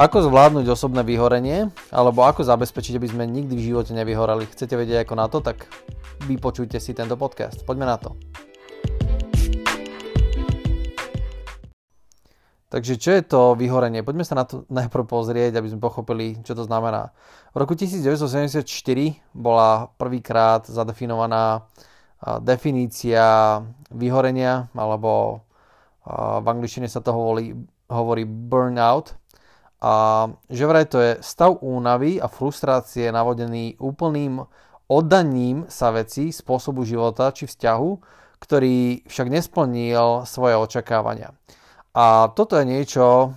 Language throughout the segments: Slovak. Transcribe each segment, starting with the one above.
Ako zvládnuť osobné vyhorenie, alebo ako zabezpečiť, aby sme nikdy v živote nevyhorali. Chcete vedieť ako na to, tak vypočujte si tento podcast. Poďme na to. Takže čo je to vyhorenie? Poďme sa na to najprv pozrieť, aby sme pochopili, čo to znamená. V roku 1974 bola prvýkrát zadefinovaná definícia vyhorenia, alebo v angličtine sa to hovorí, hovorí burnout, a že vraj to je stav únavy a frustrácie navodený úplným oddaním sa veci, spôsobu života či vzťahu, ktorý však nesplnil svoje očakávania. A toto je niečo,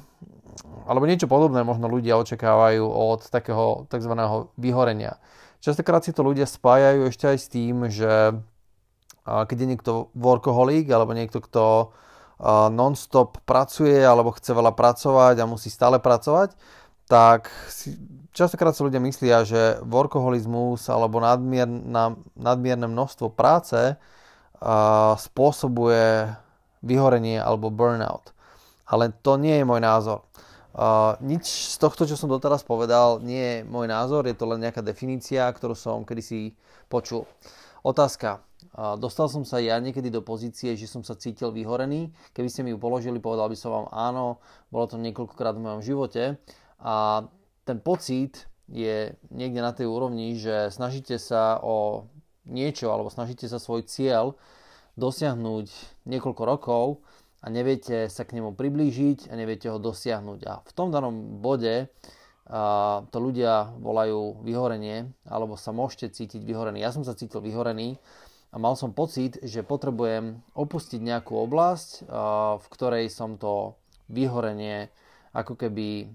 alebo niečo podobné možno ľudia očakávajú od takého tzv. vyhorenia. Častokrát si to ľudia spájajú ešte aj s tým, že keď je niekto workoholik alebo niekto, kto non-stop pracuje alebo chce veľa pracovať a musí stále pracovať, tak si, častokrát sa ľudia myslia, že workoholizmus alebo nadmierna, nadmierne množstvo práce uh, spôsobuje vyhorenie alebo burnout. Ale to nie je môj názor. Uh, nič z tohto, čo som doteraz povedal, nie je môj názor, je to len nejaká definícia, ktorú som kedysi počul. Otázka. Dostal som sa ja niekedy do pozície, že som sa cítil vyhorený. Keby ste mi ju položili, povedal by som vám áno, bolo to niekoľkokrát v mojom živote. A ten pocit je niekde na tej úrovni, že snažíte sa o niečo alebo snažíte sa svoj cieľ dosiahnuť niekoľko rokov a neviete sa k nemu priblížiť a neviete ho dosiahnuť. A v tom danom bode a to ľudia volajú vyhorenie, alebo sa môžete cítiť vyhorený. Ja som sa cítil vyhorený a mal som pocit, že potrebujem opustiť nejakú oblasť, v ktorej som to vyhorenie ako keby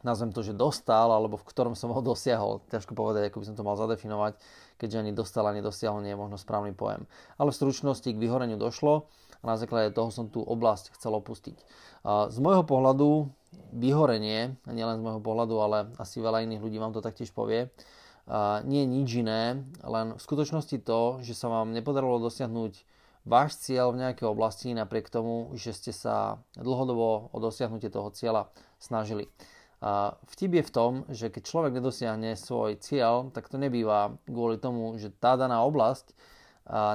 nazvem to, že dostal, alebo v ktorom som ho dosiahol. Ťažko povedať, ako by som to mal zadefinovať, keďže ani dostal, ani dosiahol nie je možno správny pojem. Ale v stručnosti k vyhoreniu došlo a na základe toho som tú oblasť chcel opustiť. Z môjho pohľadu vyhorenie, nielen z môjho pohľadu, ale asi veľa iných ľudí vám to taktiež povie, nie je nič iné, len v skutočnosti to, že sa vám nepodarilo dosiahnuť váš cieľ v nejakej oblasti napriek tomu, že ste sa dlhodobo o dosiahnutie toho cieľa snažili. Vtip je v tom, že keď človek nedosiahne svoj cieľ, tak to nebýva kvôli tomu, že tá daná oblasť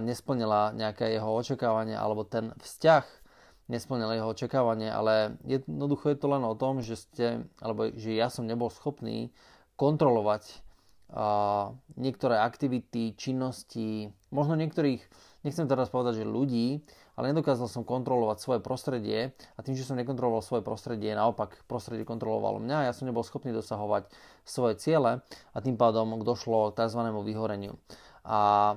nesplnila nejaké jeho očakávanie alebo ten vzťah nesplnil jeho očakávanie, ale jednoducho je to len o tom, že ste, alebo že ja som nebol schopný kontrolovať niektoré aktivity, činnosti, možno niektorých, nechcem teraz povedať, že ľudí, ale nedokázal som kontrolovať svoje prostredie a tým, že som nekontroloval svoje prostredie, naopak prostredie kontrolovalo mňa, ja som nebol schopný dosahovať svoje ciele a tým pádom došlo k tzv. vyhoreniu. A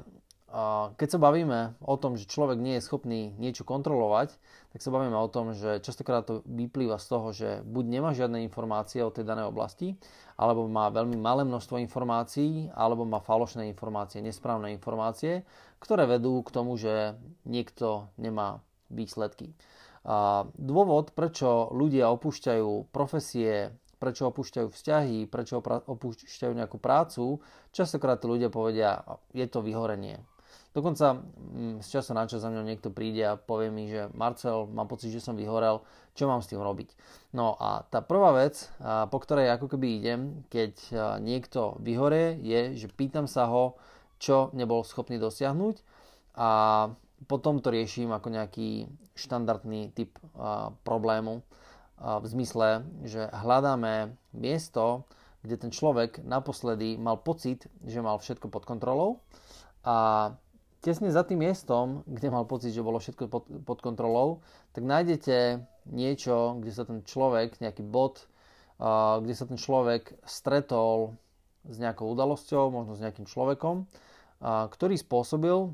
keď sa bavíme o tom, že človek nie je schopný niečo kontrolovať, tak sa bavíme o tom, že častokrát to vyplýva z toho, že buď nemá žiadne informácie o tej danej oblasti, alebo má veľmi malé množstvo informácií, alebo má falošné informácie, nesprávne informácie, ktoré vedú k tomu, že niekto nemá výsledky. Dôvod, prečo ľudia opúšťajú profesie, prečo opúšťajú vzťahy, prečo opúšťajú nejakú prácu, častokrát ľudia povedia, je to vyhorenie Dokonca mm, z času na čas za mňa niekto príde a povie mi, že Marcel, mám pocit, že som vyhorel, čo mám s tým robiť. No a tá prvá vec, po ktorej ako keby idem, keď niekto vyhore, je, že pýtam sa ho, čo nebol schopný dosiahnuť a potom to riešim ako nejaký štandardný typ problému v zmysle, že hľadáme miesto, kde ten človek naposledy mal pocit, že mal všetko pod kontrolou a tesne za tým miestom, kde mal pocit, že bolo všetko pod, pod kontrolou, tak nájdete niečo, kde sa ten človek, nejaký bod, uh, kde sa ten človek stretol s nejakou udalosťou, možno s nejakým človekom, uh, ktorý spôsobil,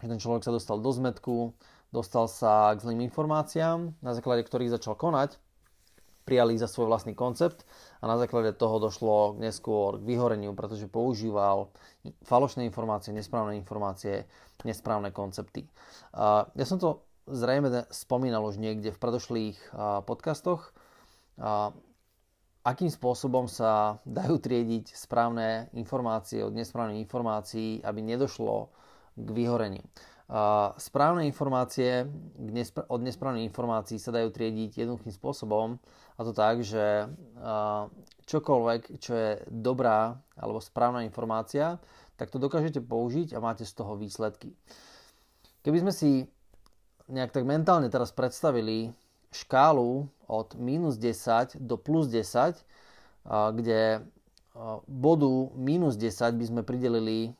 že ten človek sa dostal do zmetku, dostal sa k zlým informáciám, na základe ktorých začal konať prijali za svoj vlastný koncept a na základe toho došlo neskôr k vyhoreniu, pretože používal falošné informácie, nesprávne informácie, nesprávne koncepty. Ja som to zrejme spomínal už niekde v predošlých podcastoch, akým spôsobom sa dajú triediť správne informácie od nesprávnych informácií, aby nedošlo k vyhoreniu. Správne informácie od nesprávnych informácií sa dajú triediť jednoduchým spôsobom a to tak, že čokoľvek, čo je dobrá alebo správna informácia, tak to dokážete použiť a máte z toho výsledky. Keby sme si nejak tak mentálne teraz predstavili škálu od minus 10 do plus 10, kde bodu minus 10 by sme pridelili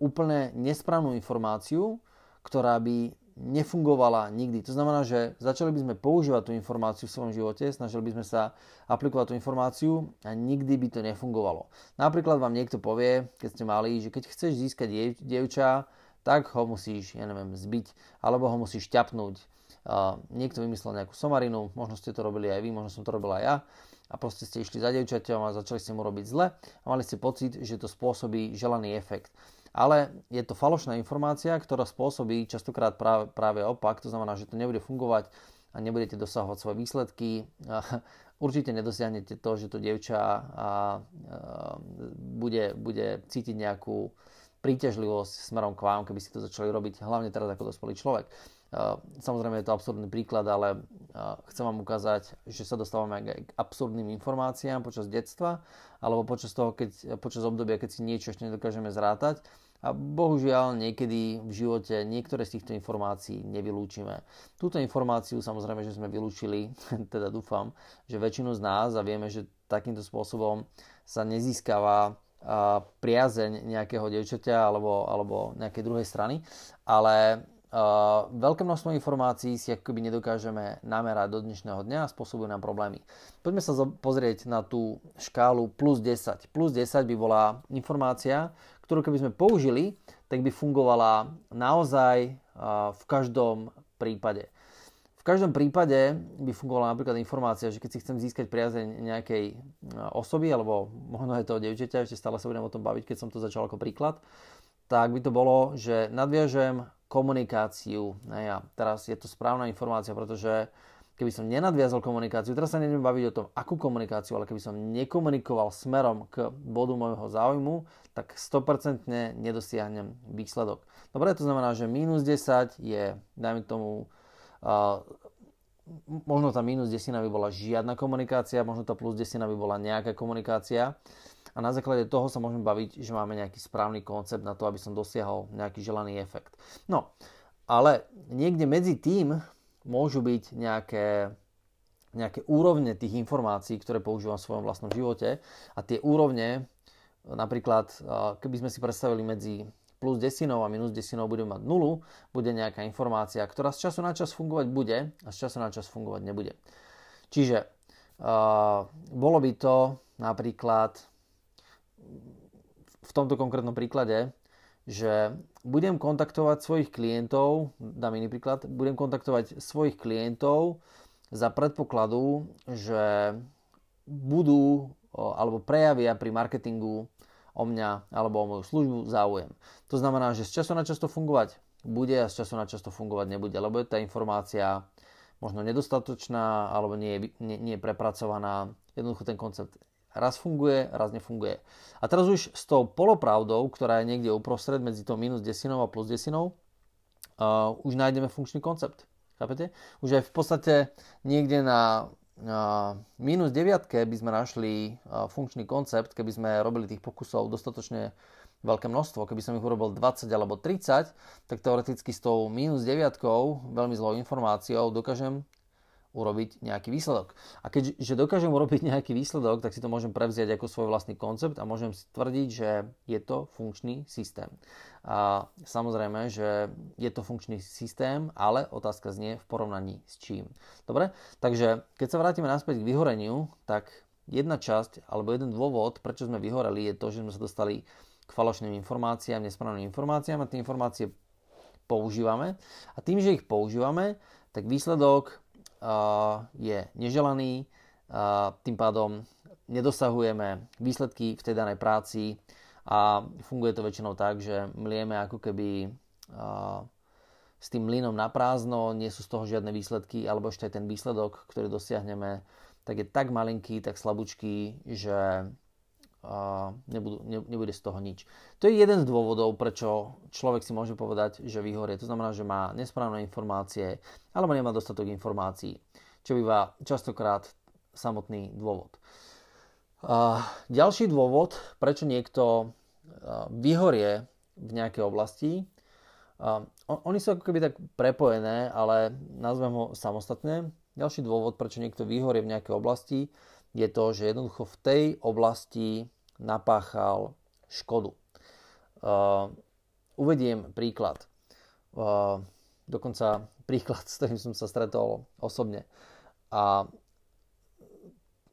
úplne nesprávnu informáciu, ktorá by nefungovala nikdy. To znamená, že začali by sme používať tú informáciu v svojom živote, snažili by sme sa aplikovať tú informáciu a nikdy by to nefungovalo. Napríklad vám niekto povie, keď ste mali, že keď chceš získať dievča, tak ho musíš, ja neviem, zbiť, alebo ho musíš ťapnúť. Uh, niekto vymyslel nejakú somarinu, možno ste to robili aj vy, možno som to robil aj ja a proste ste išli za dievčaťom a začali ste mu robiť zle a mali ste pocit, že to spôsobí želaný efekt ale je to falošná informácia, ktorá spôsobí častokrát práve, práve opak, to znamená, že to nebude fungovať a nebudete dosahovať svoje výsledky. Určite nedosiahnete to, že to dievča a, a, bude, bude cítiť nejakú príťažlivosť smerom k vám, keby ste to začali robiť, hlavne teraz ako dospelý človek. Samozrejme je to absurdný príklad, ale chcem vám ukázať, že sa dostávame aj k absurdným informáciám počas detstva alebo počas, toho, keď, počas obdobia, keď si niečo ešte nedokážeme zrátať a bohužiaľ niekedy v živote niektoré z týchto informácií nevylúčime. Túto informáciu samozrejme, že sme vylúčili, teda dúfam, že väčšinu z nás a vieme, že takýmto spôsobom sa nezískava priazeň nejakého dievčaťa alebo, alebo nejakej druhej strany, ale Uh, veľké množstvo informácií si akoby nedokážeme namerať do dnešného dňa a spôsobujú nám problémy. Poďme sa pozrieť na tú škálu plus 10. Plus 10 by bola informácia, ktorú keby sme použili, tak by fungovala naozaj v každom prípade. V každom prípade by fungovala napríklad informácia, že keď si chcem získať priazeň nejakej osoby, alebo možno je to dievčaťa, ešte stále sa budem o tom baviť, keď som to začal ako príklad, tak by to bolo, že nadviažem komunikáciu. Ja, teraz je to správna informácia, pretože keby som nenadviazal komunikáciu, teraz sa neviem baviť o tom, akú komunikáciu, ale keby som nekomunikoval smerom k bodu môjho záujmu, tak 100% nedosiahnem výsledok. Dobre, to znamená, že minus 10 je, dajme tomu, uh, možno tá minus 10 by bola žiadna komunikácia, možno tá plus 10 by bola nejaká komunikácia a na základe toho sa môžeme baviť, že máme nejaký správny koncept na to, aby som dosiahol nejaký želaný efekt. No, ale niekde medzi tým môžu byť nejaké, nejaké úrovne tých informácií, ktoré používam v svojom vlastnom živote a tie úrovne, napríklad keby sme si predstavili medzi plus desinou a minus desinou budeme mať nulu, bude nejaká informácia, ktorá z času na čas fungovať bude a z času na čas fungovať nebude. Čiže uh, bolo by to napríklad v tomto konkrétnom príklade, že budem kontaktovať svojich klientov, dám iný príklad, budem kontaktovať svojich klientov za predpokladu, že budú alebo prejavia pri marketingu o mňa alebo o moju službu záujem. To znamená, že z času na čas to fungovať bude a z času na čas to fungovať nebude, lebo je tá informácia možno nedostatočná alebo nie je, nie, nie je prepracovaná. Jednoducho ten koncept raz funguje, raz nefunguje. A teraz už s tou polopravdou, ktorá je niekde uprostred medzi tou minus desinou a plus desinou, uh, už nájdeme funkčný koncept. Chápete? Už aj v podstate niekde na uh, minus deviatke by sme našli uh, funkčný koncept, keby sme robili tých pokusov dostatočne veľké množstvo. Keby som ich urobil 20 alebo 30, tak teoreticky s tou minus deviatkou, veľmi zlou informáciou, dokážem urobiť nejaký výsledok. A keďže dokážem urobiť nejaký výsledok, tak si to môžem prevziať ako svoj vlastný koncept a môžem si tvrdiť, že je to funkčný systém. A samozrejme, že je to funkčný systém, ale otázka znie v porovnaní s čím. Dobre, takže keď sa vrátime naspäť k vyhoreniu, tak jedna časť alebo jeden dôvod, prečo sme vyhoreli, je to, že sme sa dostali k falošným informáciám, nesprávnym informáciám a tie informácie používame. A tým, že ich používame, tak výsledok je neželaný, tým pádom nedosahujeme výsledky v tej danej práci a funguje to väčšinou tak, že mlieme ako keby s tým mlynom na prázdno, nie sú z toho žiadne výsledky, alebo ešte aj ten výsledok, ktorý dosiahneme, tak je tak malinký, tak slabúčký, že a nebudú, ne, nebude z toho nič. To je jeden z dôvodov, prečo človek si môže povedať, že vyhorie. To znamená, že má nesprávne informácie alebo nemá dostatok informácií, čo býva častokrát samotný dôvod. A ďalší dôvod, prečo niekto vyhorie v nejakej oblasti, a oni sú ako keby tak prepojené, ale nazvem ho samostatne. Ďalší dôvod, prečo niekto vyhorie v nejakej oblasti, je to, že jednoducho v tej oblasti napáchal škodu. Uh, uvediem príklad. Uh, dokonca príklad, s ktorým som sa stretol osobne. A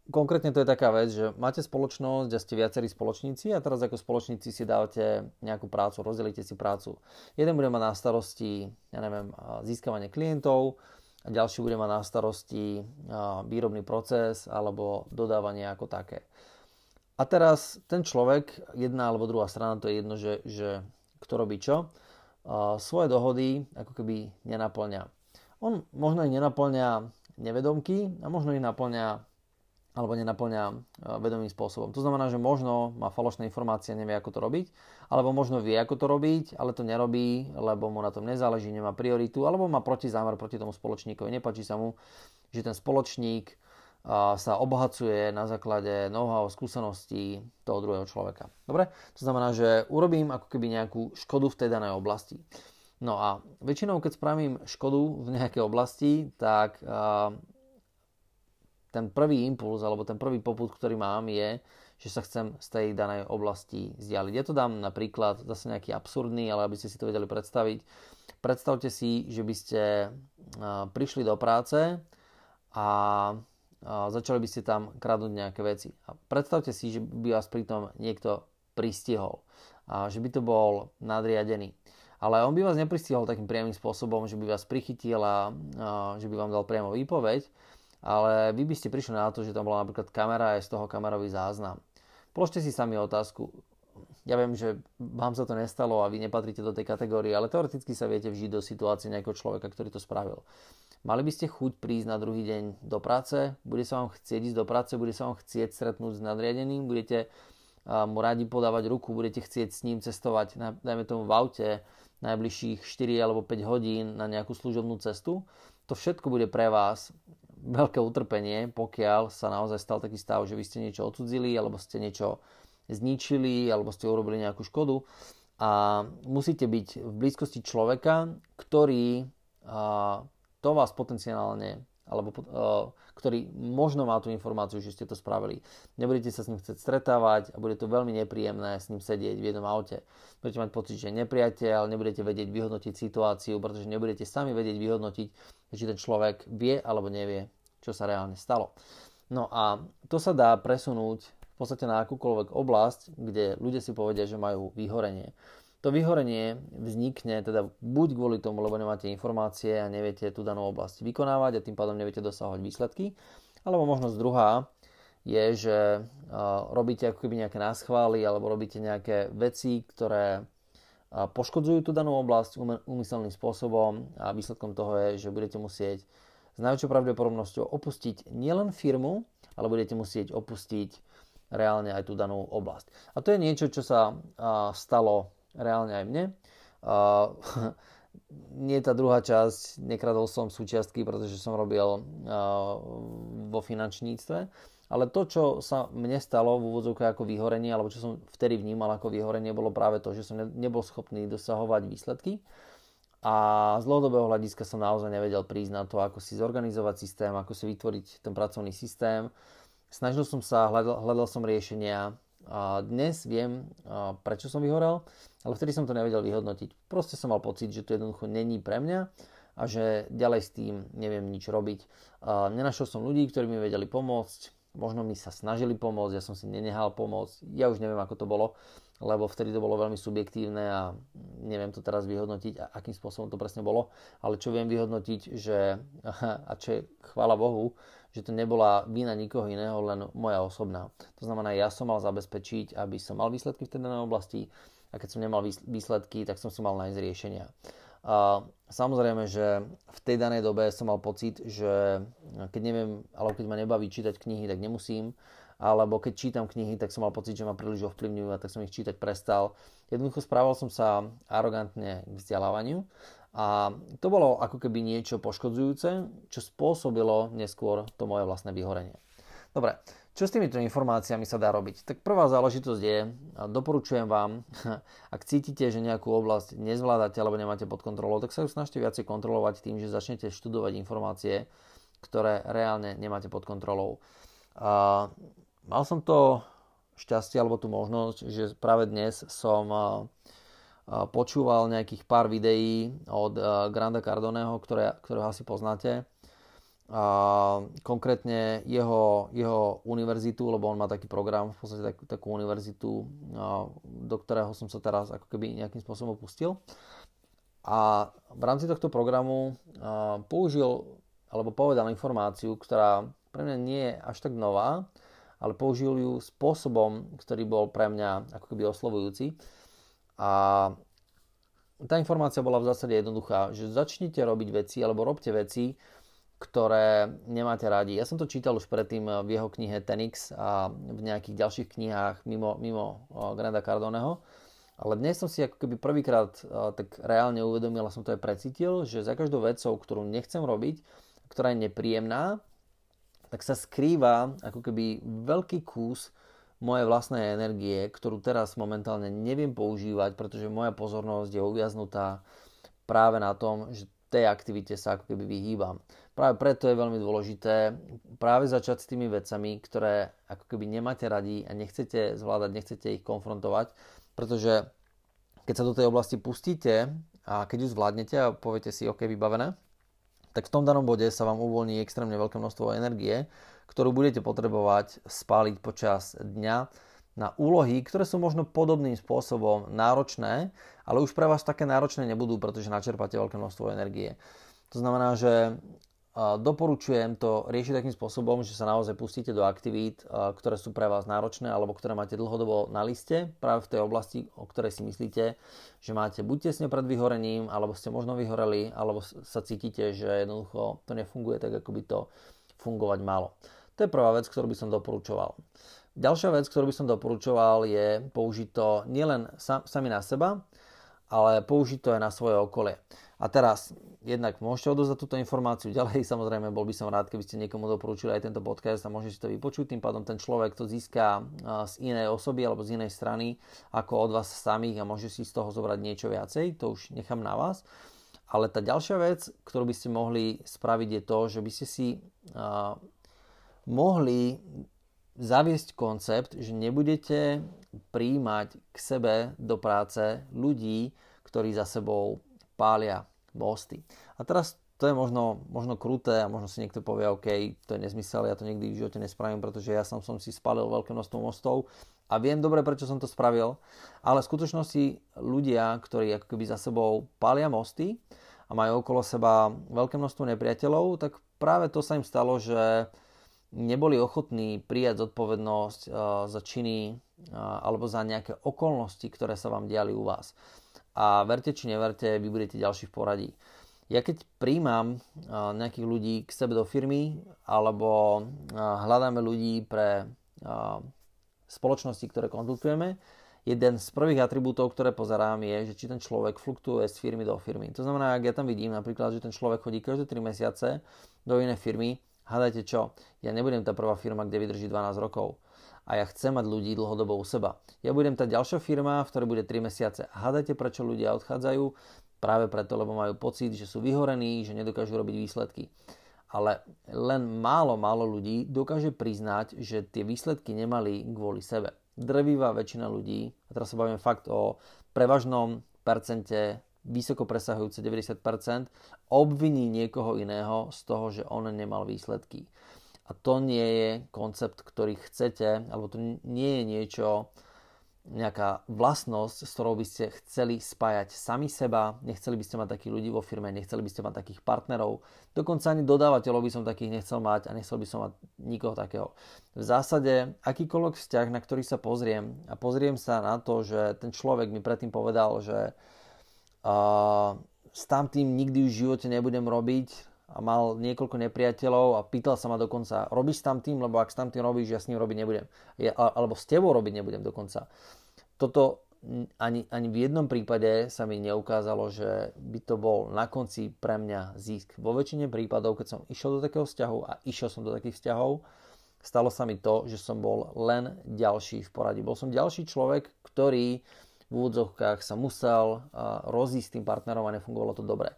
konkrétne to je taká vec, že máte spoločnosť a ste viacerí spoločníci a teraz ako spoločníci si dávate nejakú prácu, rozdelíte si prácu. Jeden bude mať na starosti, ja neviem, získavanie klientov, a ďalší bude mať na starosti výrobný proces alebo dodávanie ako také. A teraz ten človek, jedna alebo druhá strana, to je jedno, že, že kto robí čo, svoje dohody ako keby nenaplňa. On možno ich nenaplňa nevedomky a možno ich naplňa alebo nenaplňa vedomým spôsobom. To znamená, že možno má falošné informácie nevie, ako to robiť, alebo možno vie, ako to robiť, ale to nerobí, lebo mu na tom nezáleží, nemá prioritu, alebo má protizámer proti tomu spoločníkovi. Nepáči sa mu, že ten spoločník sa obohacuje na základe know-how, skúseností toho druhého človeka. Dobre? To znamená, že urobím ako keby nejakú škodu v tej danej oblasti. No a väčšinou, keď spravím škodu v nejakej oblasti, tak ten prvý impuls alebo ten prvý poput, ktorý mám je, že sa chcem z tej danej oblasti vzdialiť. Ja to dám napríklad zase nejaký absurdný, ale aby ste si to vedeli predstaviť. Predstavte si, že by ste prišli do práce a začali by ste tam kradnúť nejaké veci. A predstavte si, že by vás pritom niekto pristihol. A že by to bol nadriadený. Ale on by vás nepristihol takým priamým spôsobom, že by vás prichytil a, a že by vám dal priamo výpoveď, ale vy by ste prišli na to, že tam bola napríklad kamera a je z toho kamerový záznam. Položte si sami otázku. Ja viem, že vám sa to nestalo a vy nepatríte do tej kategórie, ale teoreticky sa viete vžiť do situácie nejakého človeka, ktorý to spravil. Mali by ste chuť prísť na druhý deň do práce, bude sa vám chcieť ísť do práce, bude sa vám chcieť stretnúť s nadriadeným, budete mu radi podávať ruku, budete chcieť s ním cestovať, dajme tomu v aute, najbližších 4 alebo 5 hodín na nejakú služobnú cestu. To všetko bude pre vás veľké utrpenie, pokiaľ sa naozaj stal taký stav, že vy ste niečo odsudzili, alebo ste niečo zničili, alebo ste urobili nejakú škodu. A musíte byť v blízkosti človeka, ktorý to vás potenciálne alebo uh, ktorý možno má tú informáciu, že ste to spravili. Nebudete sa s ním chcieť stretávať a bude to veľmi nepríjemné s ním sedieť v jednom aute. Budete mať pocit, že je nepriateľ, nebudete vedieť vyhodnotiť situáciu, pretože nebudete sami vedieť vyhodnotiť, či ten človek vie alebo nevie, čo sa reálne stalo. No a to sa dá presunúť v podstate na akúkoľvek oblasť, kde ľudia si povedia, že majú vyhorenie. To vyhorenie vznikne teda buď kvôli tomu, lebo nemáte informácie a neviete tú danú oblasť vykonávať a tým pádom neviete dosahovať výsledky, alebo možnosť druhá je, že robíte ako keby nejaké náschvály alebo robíte nejaké veci, ktoré poškodzujú tú danú oblasť úmyselným spôsobom a výsledkom toho je, že budete musieť s najväčšou pravdepodobnosťou opustiť nielen firmu, ale budete musieť opustiť reálne aj tú danú oblasť. A to je niečo, čo sa stalo reálne aj mne. Uh, nie tá druhá časť, nekradol som súčiastky, pretože som robil uh, vo finančníctve, ale to, čo sa mne stalo v úvodzovke ako vyhorenie, alebo čo som vtedy vnímal ako vyhorenie, bolo práve to, že som nebol schopný dosahovať výsledky. A z dlhodobého hľadiska som naozaj nevedel prísť na to, ako si zorganizovať systém, ako si vytvoriť ten pracovný systém. Snažil som sa, hľadal, hľadal som riešenia, a dnes viem, prečo som vyhorel, ale vtedy som to nevedel vyhodnotiť. Proste som mal pocit, že to jednoducho není pre mňa a že ďalej s tým neviem nič robiť. Nenašiel som ľudí, ktorí mi vedeli pomôcť, možno mi sa snažili pomôcť, ja som si nenehal pomôcť, ja už neviem, ako to bolo, lebo vtedy to bolo veľmi subjektívne a neviem to teraz vyhodnotiť, akým spôsobom to presne bolo, ale čo viem vyhodnotiť, že, a čo je chvála Bohu, že to nebola vina nikoho iného, len moja osobná. To znamená, ja som mal zabezpečiť, aby som mal výsledky v tej danej oblasti a keď som nemal výsledky, tak som si mal nájsť riešenia. A samozrejme, že v tej danej dobe som mal pocit, že keď neviem, alebo keď ma nebaví čítať knihy, tak nemusím. Alebo keď čítam knihy, tak som mal pocit, že ma príliš ovplyvňujú a tak som ich čítať prestal. Jednoducho správal som sa arogantne k vzdelávaniu a to bolo ako keby niečo poškodzujúce, čo spôsobilo neskôr to moje vlastné vyhorenie. Dobre, čo s týmito informáciami sa dá robiť? Tak prvá záležitosť je, doporučujem vám, ak cítite, že nejakú oblasť nezvládate alebo nemáte pod kontrolou, tak sa ju snažte viacej kontrolovať tým, že začnete študovať informácie, ktoré reálne nemáte pod kontrolou. Mal som to šťastie alebo tú možnosť, že práve dnes som počúval nejakých pár videí od Granda Cardoneho, ktoré, ktorého asi poznáte. Konkrétne jeho, jeho univerzitu, lebo on má taký program, v podstate tak, takú univerzitu, do ktorého som sa teraz ako keby nejakým spôsobom opustil. A v rámci tohto programu použil alebo povedal informáciu, ktorá pre mňa nie je až tak nová, ale použil ju spôsobom, ktorý bol pre mňa ako keby oslovujúci. A tá informácia bola v zásade jednoduchá, že začnite robiť veci alebo robte veci, ktoré nemáte radi. Ja som to čítal už predtým v jeho knihe Tenix a v nejakých ďalších knihách mimo, mimo Granda Cardoneho. Ale dnes som si ako keby prvýkrát tak reálne uvedomil a som to aj precítil, že za každou vecou, ktorú nechcem robiť, ktorá je nepríjemná, tak sa skrýva ako keby veľký kus mojej vlastnej energie, ktorú teraz momentálne neviem používať, pretože moja pozornosť je uviaznutá práve na tom, že tej aktivite sa ako keby vyhýbam. Práve preto je veľmi dôležité práve začať s tými vecami, ktoré ako keby nemáte radi a nechcete zvládať, nechcete ich konfrontovať, pretože keď sa do tej oblasti pustíte a keď ju zvládnete a poviete si, OK, vybavené, tak v tom danom bode sa vám uvoľní extrémne veľké množstvo energie, ktorú budete potrebovať spáliť počas dňa na úlohy, ktoré sú možno podobným spôsobom náročné, ale už pre vás také náročné nebudú, pretože načerpáte veľké množstvo energie. To znamená, že Doporučujem to riešiť takým spôsobom, že sa naozaj pustíte do aktivít, ktoré sú pre vás náročné alebo ktoré máte dlhodobo na liste, práve v tej oblasti, o ktorej si myslíte, že máte buď tesne pred vyhorením, alebo ste možno vyhoreli, alebo sa cítite, že jednoducho to nefunguje tak, ako by to fungovať malo. To je prvá vec, ktorú by som doporučoval. Ďalšia vec, ktorú by som doporučoval, je použiť to nielen sami na seba, ale použiť to aj na svoje okolie. A teraz, jednak môžete odozdať túto informáciu ďalej, samozrejme bol by som rád, keby ste niekomu doporučili aj tento podcast a môžete to vypočuť, tým pádom ten človek to získa z inej osoby alebo z inej strany ako od vás samých a môže si z toho zobrať niečo viacej, to už nechám na vás. Ale tá ďalšia vec, ktorú by ste mohli spraviť je to, že by ste si uh, mohli zaviesť koncept, že nebudete príjmať k sebe do práce ľudí, ktorí za sebou pália mosty. A teraz to je možno, možno kruté a možno si niekto povie, OK, to je nezmysel, ja to nikdy v živote nespravím, pretože ja som, som si spalil veľké množstvo mostov a viem dobre, prečo som to spravil, ale v skutočnosti ľudia, ktorí ako keby za sebou pália mosty a majú okolo seba veľké množstvo nepriateľov, tak práve to sa im stalo, že neboli ochotní prijať zodpovednosť uh, za činy uh, alebo za nejaké okolnosti, ktoré sa vám diali u vás a verte či neverte, vy budete ďalší v poradí. Ja keď príjmam nejakých ľudí k sebe do firmy alebo hľadáme ľudí pre spoločnosti, ktoré konzultujeme, jeden z prvých atribútov, ktoré pozerám je, že či ten človek fluktuje z firmy do firmy. To znamená, ak ja tam vidím napríklad, že ten človek chodí každé 3 mesiace do inej firmy, hádajte čo, ja nebudem tá prvá firma, kde vydrží 12 rokov a ja chcem mať ľudí dlhodobo u seba. Ja budem tá ďalšia firma, v ktorej bude 3 mesiace. Hádajte, prečo ľudia odchádzajú? Práve preto, lebo majú pocit, že sú vyhorení, že nedokážu robiť výsledky. Ale len málo, málo ľudí dokáže priznať, že tie výsledky nemali kvôli sebe. Drvivá väčšina ľudí, a teraz sa bavím fakt o prevažnom percente vysoko presahujúce 90%, obviní niekoho iného z toho, že on nemal výsledky. A to nie je koncept, ktorý chcete, alebo to nie je niečo, nejaká vlastnosť, s ktorou by ste chceli spájať sami seba, nechceli by ste mať takých ľudí vo firme, nechceli by ste mať takých partnerov, dokonca ani dodávateľov by som takých nechcel mať a nechcel by som mať nikoho takého. V zásade, akýkoľvek vzťah, na ktorý sa pozriem a pozriem sa na to, že ten človek mi predtým povedal, že uh, s tamtým nikdy v živote nebudem robiť, a mal niekoľko nepriateľov a pýtal sa ma dokonca, robíš tam tým, lebo ak s tam tým robíš, ja s ním robiť nebudem. Ja, alebo s tebou robiť nebudem dokonca. Toto ani, ani v jednom prípade sa mi neukázalo, že by to bol na konci pre mňa zisk. Vo väčšine prípadov, keď som išiel do takého vzťahu a išiel som do takých vzťahov, stalo sa mi to, že som bol len ďalší v poradí. Bol som ďalší človek, ktorý v úvodzovkách sa musel rozísť s tým partnerom a nefungovalo to dobre.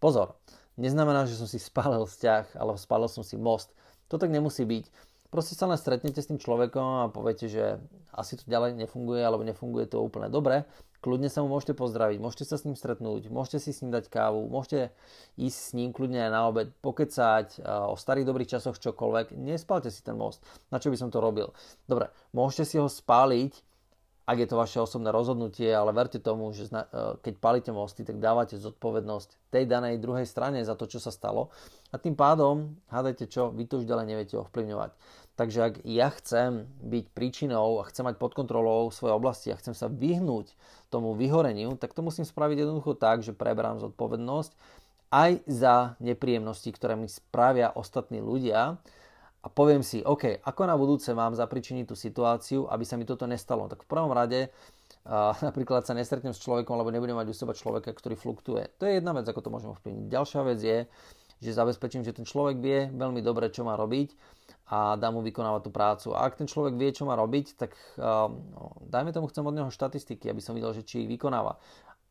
Pozor, neznamená, že som si spálil vzťah, alebo spálil som si most. To tak nemusí byť. Proste sa len stretnete s tým človekom a poviete, že asi to ďalej nefunguje, alebo nefunguje to úplne dobre. Kľudne sa mu môžete pozdraviť, môžete sa s ním stretnúť, môžete si s ním dať kávu, môžete ísť s ním kľudne aj na obed, pokecať o starých dobrých časoch čokoľvek. Nespalte si ten most. Na čo by som to robil? Dobre, môžete si ho spáliť, ak je to vaše osobné rozhodnutie, ale verte tomu, že e, keď palíte mosty, tak dávate zodpovednosť tej danej druhej strane za to, čo sa stalo a tým pádom, hádajte čo, vy to už ďalej neviete ovplyvňovať. Takže ak ja chcem byť príčinou a chcem mať pod kontrolou svoje oblasti a chcem sa vyhnúť tomu vyhoreniu, tak to musím spraviť jednoducho tak, že preberám zodpovednosť aj za nepríjemnosti, ktoré mi spravia ostatní ľudia, a poviem si, OK, ako na budúce mám zapričiniť tú situáciu, aby sa mi toto nestalo. Tak v prvom rade uh, napríklad sa nestretnem s človekom, alebo nebudem mať u seba človeka, ktorý fluktuje. To je jedna vec, ako to môžem ovplyvniť. Ďalšia vec je, že zabezpečím, že ten človek vie veľmi dobre, čo má robiť a dá mu vykonávať tú prácu. A ak ten človek vie, čo má robiť, tak uh, dajme tomu, chcem od neho štatistiky, aby som videl, že či ich vykonáva.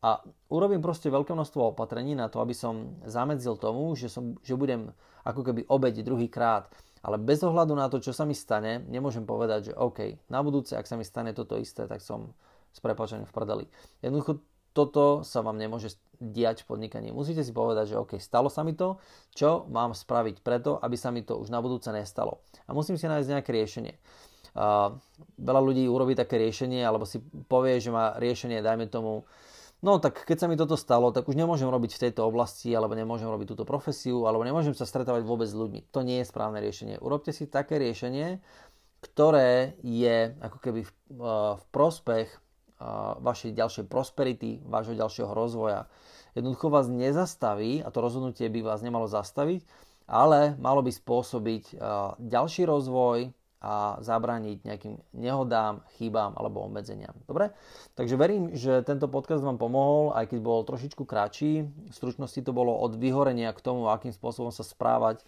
A urobím proste veľké množstvo opatrení na to, aby som zamedzil tomu, že, som, že budem ako keby obeď druhý krát ale bez ohľadu na to, čo sa mi stane, nemôžem povedať, že OK, na budúce, ak sa mi stane toto isté, tak som s prepačením v prdeli. Jednoducho toto sa vám nemôže diať v podnikaní. Musíte si povedať, že OK, stalo sa mi to, čo mám spraviť preto, aby sa mi to už na budúce nestalo. A musím si nájsť nejaké riešenie. Uh, veľa ľudí urobí také riešenie, alebo si povie, že má riešenie, dajme tomu, no tak keď sa mi toto stalo, tak už nemôžem robiť v tejto oblasti, alebo nemôžem robiť túto profesiu, alebo nemôžem sa stretávať vôbec s ľuďmi. To nie je správne riešenie. Urobte si také riešenie, ktoré je ako keby v, uh, v prospech uh, vašej ďalšej prosperity, vášho ďalšieho rozvoja. Jednoducho vás nezastaví, a to rozhodnutie by vás nemalo zastaviť, ale malo by spôsobiť uh, ďalší rozvoj, a zabrániť nejakým nehodám, chybám alebo obmedzeniam. Dobre? Takže verím, že tento podcast vám pomohol, aj keď bol trošičku kratší. V stručnosti to bolo od vyhorenia k tomu, akým spôsobom sa správať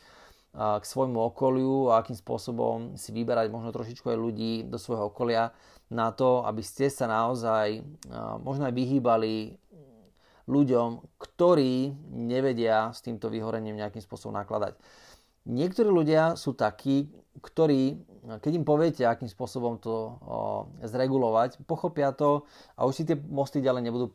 k svojmu okoliu a akým spôsobom si vyberať možno trošičku aj ľudí do svojho okolia na to, aby ste sa naozaj možno aj vyhýbali ľuďom, ktorí nevedia s týmto vyhorením nejakým spôsobom nakladať. Niektorí ľudia sú takí, ktorí, keď im poviete, akým spôsobom to o, zregulovať, pochopia to a už si tie mosty ďalej nebudú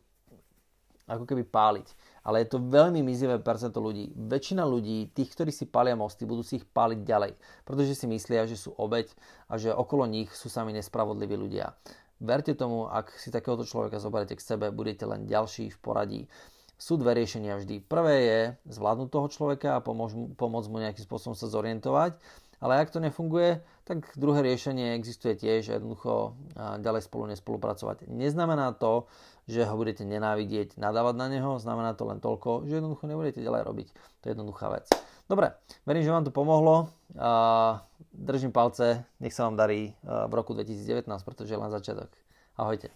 ako keby páliť. Ale je to veľmi mizivé percento ľudí. Väčšina ľudí, tých, ktorí si palia mosty, budú si ich páliť ďalej, pretože si myslia, že sú obeď a že okolo nich sú sami nespravodliví ľudia. Verte tomu, ak si takéhoto človeka zoberiete k sebe, budete len ďalší v poradí. Sú dve riešenia vždy. Prvé je zvládnuť toho človeka a pomôcť, pomôcť mu nejakým spôsobom sa zorientovať. Ale ak to nefunguje, tak druhé riešenie existuje tiež jednoducho ďalej spolu nespolupracovať. Neznamená to, že ho budete nenávidieť, nadávať na neho, znamená to len toľko, že jednoducho nebudete ďalej robiť. To je jednoduchá vec. Dobre, verím, že vám to pomohlo. Držím palce, nech sa vám darí v roku 2019, pretože je len začiatok. Ahojte.